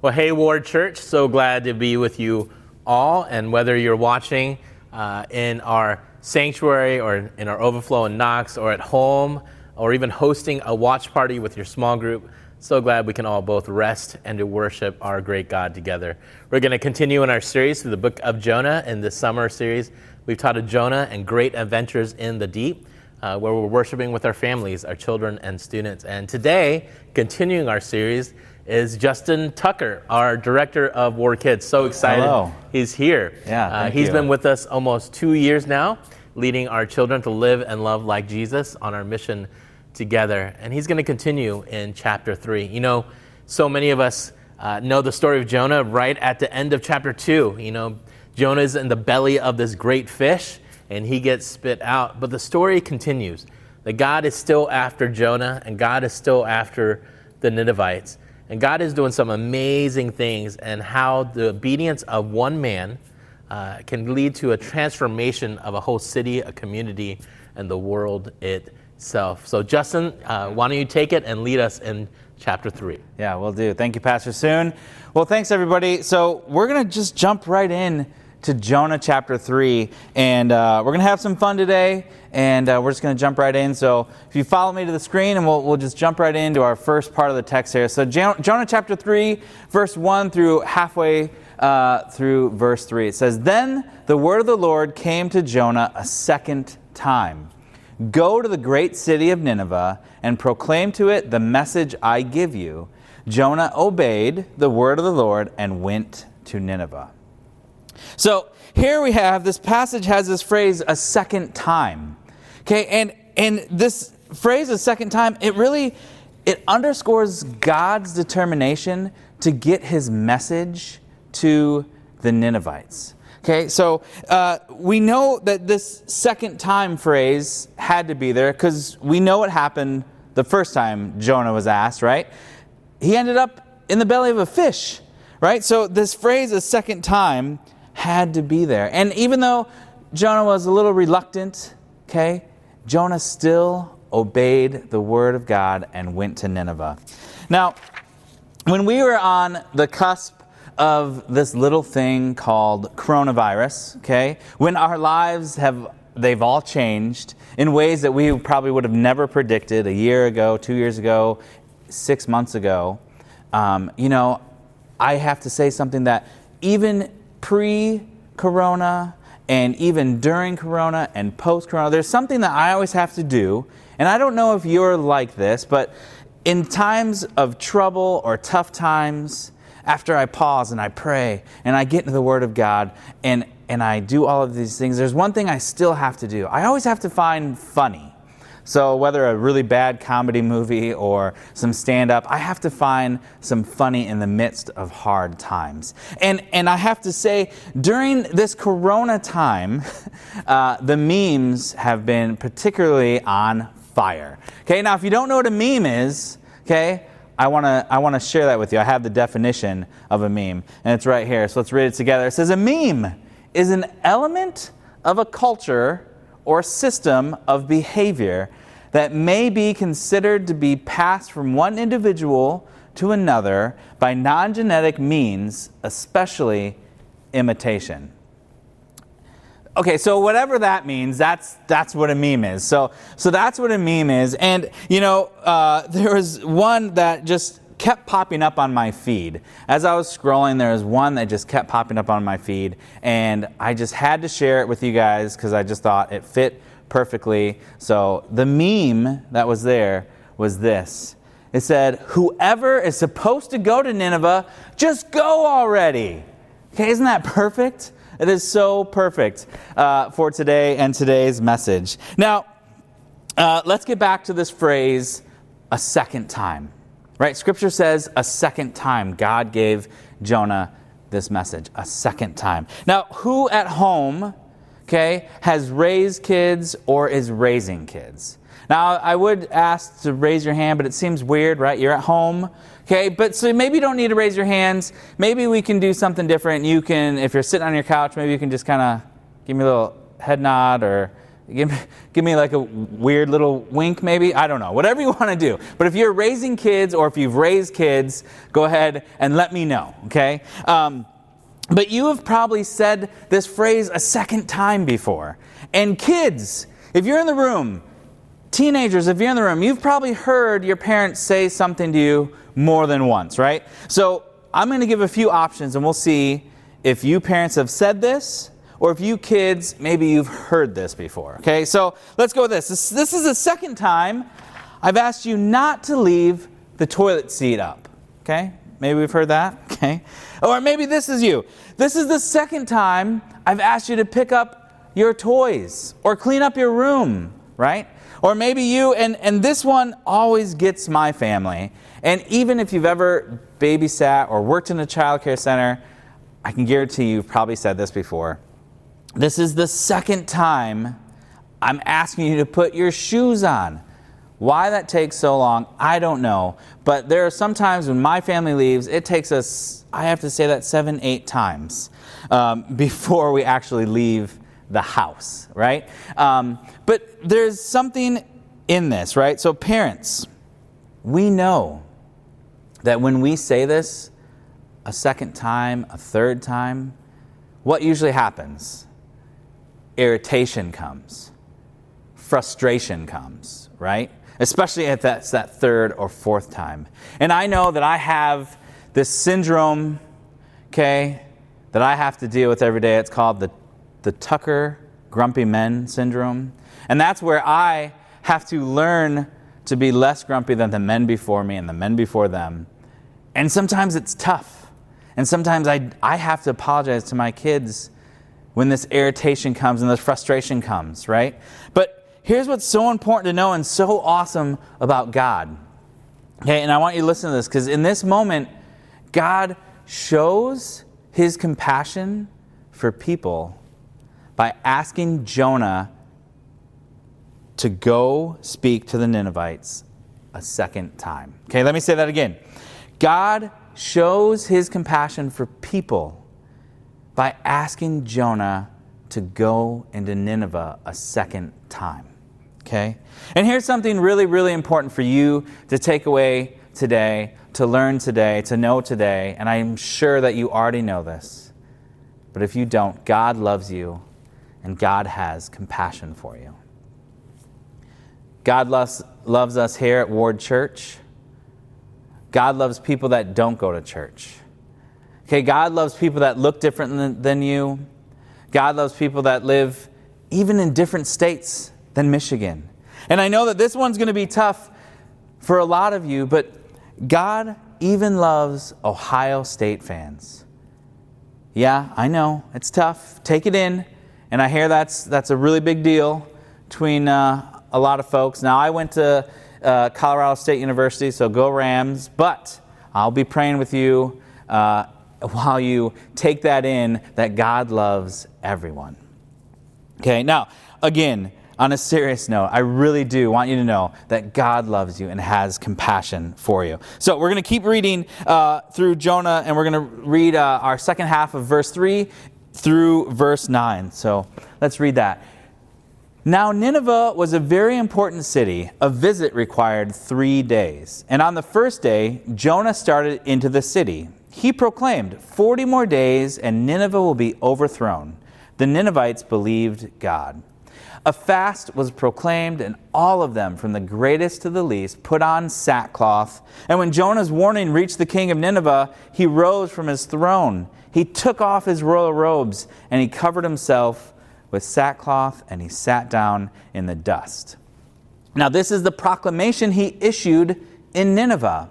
Well, hey, Ward Church, so glad to be with you all. And whether you're watching uh, in our sanctuary or in our overflow in Knox or at home or even hosting a watch party with your small group, so glad we can all both rest and to worship our great God together. We're going to continue in our series through the book of Jonah in this summer series. We've taught a Jonah and great adventures in the deep. Uh, where we're worshiping with our families, our children, and students. And today, continuing our series, is Justin Tucker, our director of Ward Kids. So excited Hello. he's here. Yeah, uh, he's you. been with us almost two years now, leading our children to live and love like Jesus on our mission together. And he's going to continue in chapter three. You know, so many of us uh, know the story of Jonah right at the end of chapter two. You know, Jonah's in the belly of this great fish and he gets spit out. But the story continues that God is still after Jonah and God is still after the Ninevites. And God is doing some amazing things, and how the obedience of one man uh, can lead to a transformation of a whole city, a community, and the world itself. So, Justin, uh, why don't you take it and lead us in chapter 3? Yeah, we'll do. Thank you, Pastor Soon. Well, thanks, everybody. So, we're going to just jump right in to Jonah chapter 3, and uh, we're going to have some fun today, and uh, we're just going to jump right in. So, if you follow me to the screen, and we'll, we'll just jump right into our first part of the text here. So, Jo- Jonah chapter 3, verse 1 through halfway uh, through verse 3. It says, Then the word of the Lord came to Jonah a second time. Go to the great city of Nineveh and proclaim to it the message I give you. Jonah obeyed the word of the Lord and went to Nineveh. So here we have this passage has this phrase a second time. Okay, and and this phrase a second time, it really it underscores God's determination to get his message to the Ninevites. Okay, so uh, we know that this second time phrase had to be there because we know what happened the first time Jonah was asked, right? He ended up in the belly of a fish, right? So this phrase a second time had to be there. And even though Jonah was a little reluctant, okay, Jonah still obeyed the word of God and went to Nineveh. Now, when we were on the cusp of this little thing called coronavirus, okay, when our lives have they've all changed in ways that we probably would have never predicted a year ago, two years ago, six months ago. Um, you know, I have to say something that even pre corona and even during corona and post corona, there's something that I always have to do. And I don't know if you're like this, but in times of trouble or tough times, after I pause and I pray and I get into the Word of God and, and I do all of these things, there's one thing I still have to do. I always have to find funny. So, whether a really bad comedy movie or some stand up, I have to find some funny in the midst of hard times. And, and I have to say, during this corona time, uh, the memes have been particularly on fire. Okay, now if you don't know what a meme is, okay, I want to I want to share that with you. I have the definition of a meme, and it's right here. So let's read it together. It says a meme is an element of a culture or system of behavior that may be considered to be passed from one individual to another by non-genetic means, especially imitation. Okay, so whatever that means, that's that's what a meme is. So so that's what a meme is. And you know, uh, there was one that just kept popping up on my feed as I was scrolling. There was one that just kept popping up on my feed, and I just had to share it with you guys because I just thought it fit perfectly. So the meme that was there was this. It said, "Whoever is supposed to go to Nineveh, just go already." Okay, isn't that perfect? It is so perfect uh, for today and today's message. Now, uh, let's get back to this phrase a second time. Right? Scripture says a second time God gave Jonah this message. A second time. Now, who at home, okay, has raised kids or is raising kids? Now, I would ask to raise your hand, but it seems weird, right? You're at home, okay? But so maybe you don't need to raise your hands. Maybe we can do something different. You can, if you're sitting on your couch, maybe you can just kind of give me a little head nod or Give me, give me like a weird little wink, maybe. I don't know. Whatever you want to do. But if you're raising kids or if you've raised kids, go ahead and let me know, okay? Um, but you have probably said this phrase a second time before. And kids, if you're in the room, teenagers, if you're in the room, you've probably heard your parents say something to you more than once, right? So I'm going to give a few options and we'll see if you parents have said this or if you kids, maybe you've heard this before. Okay, so let's go with this. This, this is the second time I've asked you not to leave the toilet seat up. Okay, maybe we've heard that. Okay, or maybe this is you. This is the second time I've asked you to pick up your toys or clean up your room, right? Or maybe you, and, and this one always gets my family. And even if you've ever babysat or worked in a child care center, I can guarantee you've probably said this before. This is the second time I'm asking you to put your shoes on. Why that takes so long, I don't know. But there are some times when my family leaves, it takes us, I have to say that seven, eight times um, before we actually leave the house, right? Um, but there's something in this, right? So, parents, we know that when we say this a second time, a third time, what usually happens? Irritation comes, frustration comes, right? Especially if that's that third or fourth time. And I know that I have this syndrome, okay, that I have to deal with every day. It's called the, the Tucker Grumpy Men syndrome. And that's where I have to learn to be less grumpy than the men before me and the men before them. And sometimes it's tough. And sometimes I, I have to apologize to my kids when this irritation comes and this frustration comes, right? But here's what's so important to know and so awesome about God. Okay, and I want you to listen to this because in this moment, God shows his compassion for people by asking Jonah to go speak to the Ninevites a second time. Okay, let me say that again. God shows his compassion for people by asking Jonah to go into Nineveh a second time. Okay? And here's something really, really important for you to take away today, to learn today, to know today, and I'm sure that you already know this. But if you don't, God loves you and God has compassion for you. God loves, loves us here at Ward Church. God loves people that don't go to church. Okay, God loves people that look different than, than you. God loves people that live even in different states than Michigan. And I know that this one's going to be tough for a lot of you, but God even loves Ohio State fans. Yeah, I know, it's tough. Take it in. And I hear that's, that's a really big deal between uh, a lot of folks. Now, I went to uh, Colorado State University, so go Rams, but I'll be praying with you uh, while you take that in that God loves everyone. Okay, now, again, on a serious note, I really do want you to know that God loves you and has compassion for you. So we're going to keep reading uh, through Jonah, and we're going to read uh, our second half of verse 3 through verse 9. So let's read that. Now, Nineveh was a very important city. A visit required three days. And on the first day, Jonah started into the city. He proclaimed, 40 more days, and Nineveh will be overthrown. The Ninevites believed God. A fast was proclaimed, and all of them, from the greatest to the least, put on sackcloth. And when Jonah's warning reached the king of Nineveh, he rose from his throne. He took off his royal robes, and he covered himself with sackcloth, and he sat down in the dust. Now, this is the proclamation he issued in Nineveh.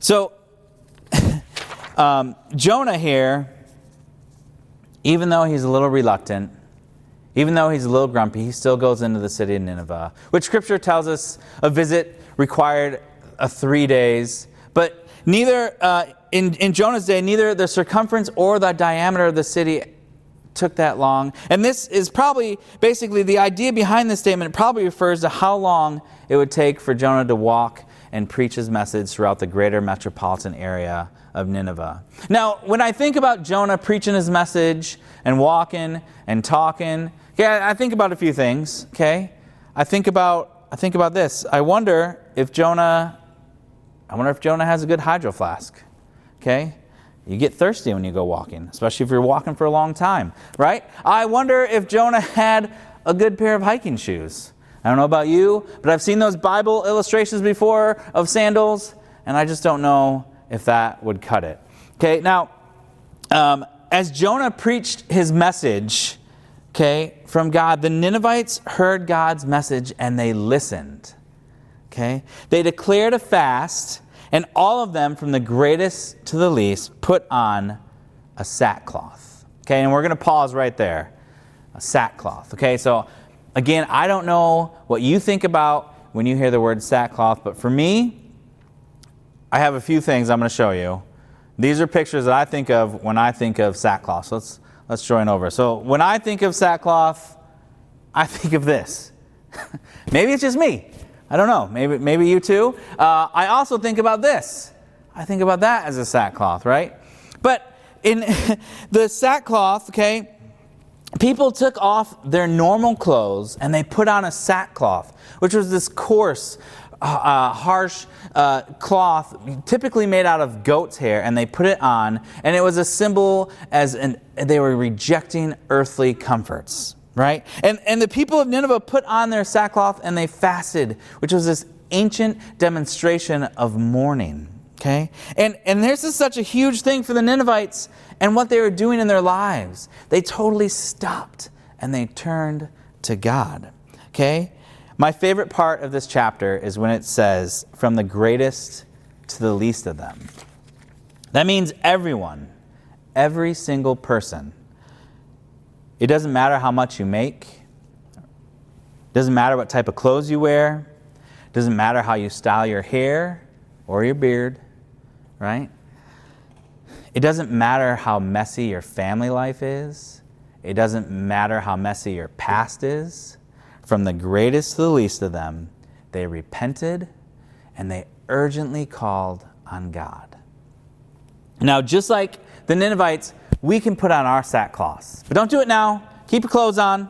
So, um, Jonah here, even though he's a little reluctant, Even though he's a little grumpy, he still goes into the city of Nineveh, which scripture tells us a visit required a three days. But neither, uh, in, in Jonah's day, neither the circumference or the diameter of the city took that long. And this is probably basically the idea behind this statement. It probably refers to how long it would take for Jonah to walk and preach his message throughout the greater metropolitan area of Nineveh. Now, when I think about Jonah preaching his message and walking and talking, okay, I think about a few things, okay? I think about I think about this. I wonder if Jonah I wonder if Jonah has a good hydro flask. Okay? You get thirsty when you go walking, especially if you're walking for a long time, right? I wonder if Jonah had a good pair of hiking shoes. I don't know about you, but I've seen those Bible illustrations before of sandals, and I just don't know if that would cut it. Okay, now, um, as Jonah preached his message, okay, from God, the Ninevites heard God's message and they listened. Okay? They declared a fast, and all of them, from the greatest to the least, put on a sackcloth. Okay, and we're going to pause right there. A sackcloth. Okay, so again, I don't know what you think about when you hear the word sackcloth, but for me, I have a few things I'm going to show you. These are pictures that I think of when I think of sackcloth. So let's, let's join over. So when I think of sackcloth, I think of this. Maybe it's just me. I don't know. Maybe, maybe you too. Uh, I also think about this. I think about that as a sackcloth, right? But in the sackcloth, okay, people took off their normal clothes and they put on a sackcloth, which was this coarse, uh, uh, harsh uh, cloth, typically made out of goat's hair, and they put it on, and it was a symbol as an, they were rejecting earthly comforts right? And, and the people of Nineveh put on their sackcloth and they fasted, which was this ancient demonstration of mourning. Okay? And, and this is such a huge thing for the Ninevites and what they were doing in their lives. They totally stopped and they turned to God. Okay? My favorite part of this chapter is when it says, from the greatest to the least of them. That means everyone, every single person it doesn't matter how much you make. It doesn't matter what type of clothes you wear. It doesn't matter how you style your hair or your beard, right? It doesn't matter how messy your family life is. It doesn't matter how messy your past is. From the greatest to the least of them, they repented and they urgently called on God. Now, just like the Ninevites, we can put on our sackcloths. But don't do it now. Keep your clothes on,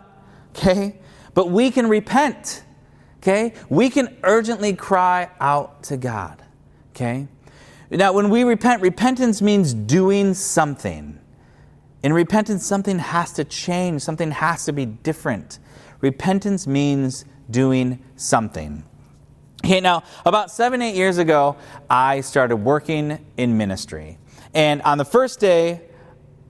okay? But we can repent, okay? We can urgently cry out to God, okay? Now, when we repent, repentance means doing something. In repentance, something has to change, something has to be different. Repentance means doing something. Okay, now, about seven, eight years ago, I started working in ministry. And on the first day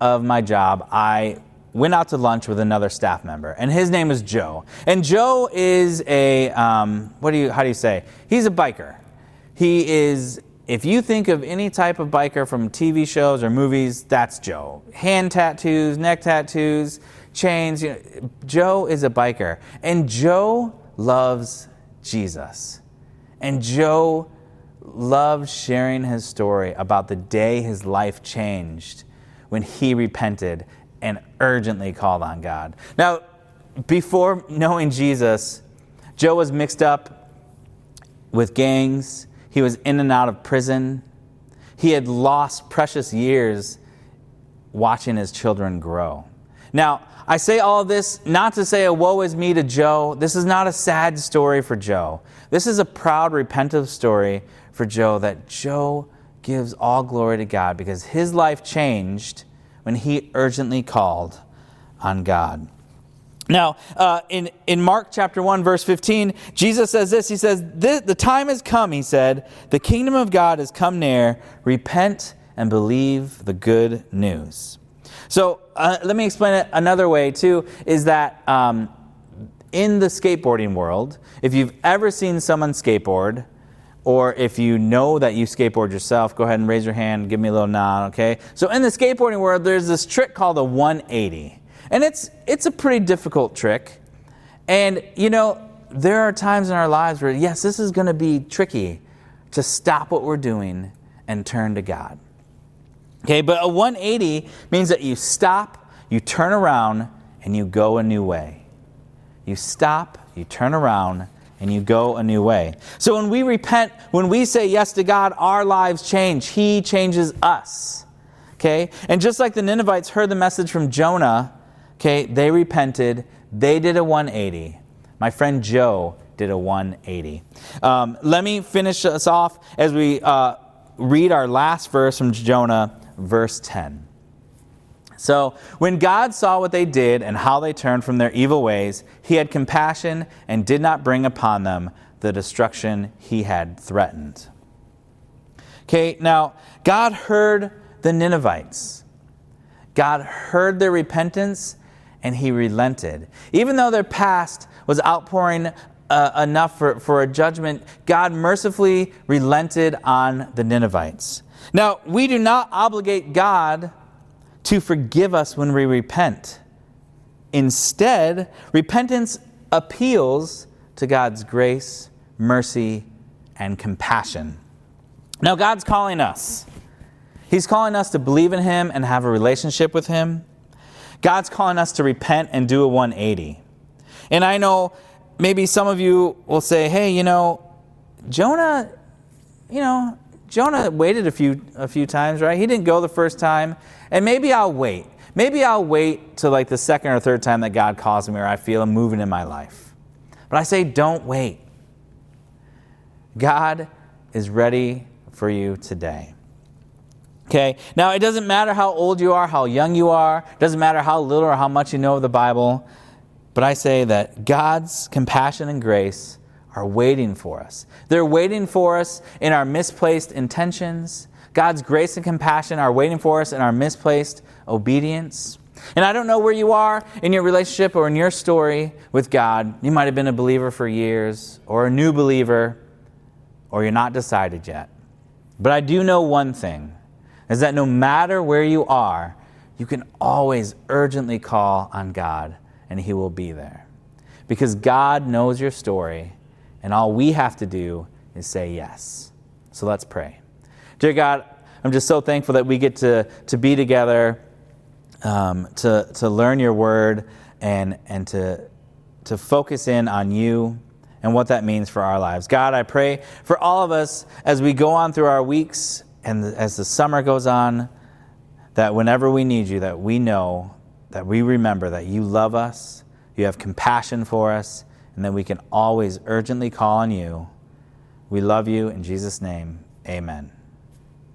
of my job, I went out to lunch with another staff member, and his name is Joe. And Joe is a um, what do you how do you say? He's a biker. He is. If you think of any type of biker from TV shows or movies, that's Joe. Hand tattoos, neck tattoos, chains. You know, Joe is a biker, and Joe loves Jesus. And Joe loves sharing his story about the day his life changed when he repented and urgently called on God. Now, before knowing Jesus, Joe was mixed up with gangs, he was in and out of prison. He had lost precious years watching his children grow. Now, I say all this not to say a woe is me to Joe. This is not a sad story for Joe. This is a proud, repentant story for Joe that Joe gives all glory to God because his life changed when he urgently called on God. Now, uh, in, in Mark chapter 1, verse 15, Jesus says this He says, The time has come, he said, the kingdom of God has come near. Repent and believe the good news. So, uh, let me explain it another way, too, is that um, in the skateboarding world, if you've ever seen someone skateboard, or if you know that you skateboard yourself, go ahead and raise your hand, give me a little nod, okay? So in the skateboarding world, there's this trick called a 180. And it's, it's a pretty difficult trick. And, you know, there are times in our lives where, yes, this is going to be tricky to stop what we're doing and turn to God. Okay, but a 180 means that you stop, you turn around, and you go a new way. You stop, you turn around, and you go a new way. So when we repent, when we say yes to God, our lives change. He changes us. Okay? And just like the Ninevites heard the message from Jonah, okay, they repented, they did a 180. My friend Joe did a 180. Um, let me finish us off as we uh, read our last verse from Jonah, verse 10. So, when God saw what they did and how they turned from their evil ways, he had compassion and did not bring upon them the destruction he had threatened. Okay, now, God heard the Ninevites. God heard their repentance and he relented. Even though their past was outpouring uh, enough for, for a judgment, God mercifully relented on the Ninevites. Now, we do not obligate God to forgive us when we repent. Instead, repentance appeals to God's grace, mercy, and compassion. Now, God's calling us. He's calling us to believe in Him and have a relationship with Him. God's calling us to repent and do a 180. And I know maybe some of you will say, hey, you know, Jonah, you know, Jonah waited a few a few times, right? He didn't go the first time, and maybe I'll wait. Maybe I'll wait till like the second or third time that God calls me or I feel him moving in my life. But I say don't wait. God is ready for you today. Okay? Now it doesn't matter how old you are, how young you are, it doesn't matter how little or how much you know of the Bible, but I say that God's compassion and grace are waiting for us. They're waiting for us in our misplaced intentions. God's grace and compassion are waiting for us in our misplaced obedience. And I don't know where you are in your relationship or in your story with God. You might have been a believer for years, or a new believer, or you're not decided yet. But I do know one thing is that no matter where you are, you can always urgently call on God, and He will be there. Because God knows your story and all we have to do is say yes. So let's pray. Dear God, I'm just so thankful that we get to, to be together, um, to, to learn your word, and, and to, to focus in on you and what that means for our lives. God, I pray for all of us as we go on through our weeks and as the summer goes on, that whenever we need you, that we know, that we remember that you love us, you have compassion for us, and that we can always urgently call on you. We love you. In Jesus' name, amen.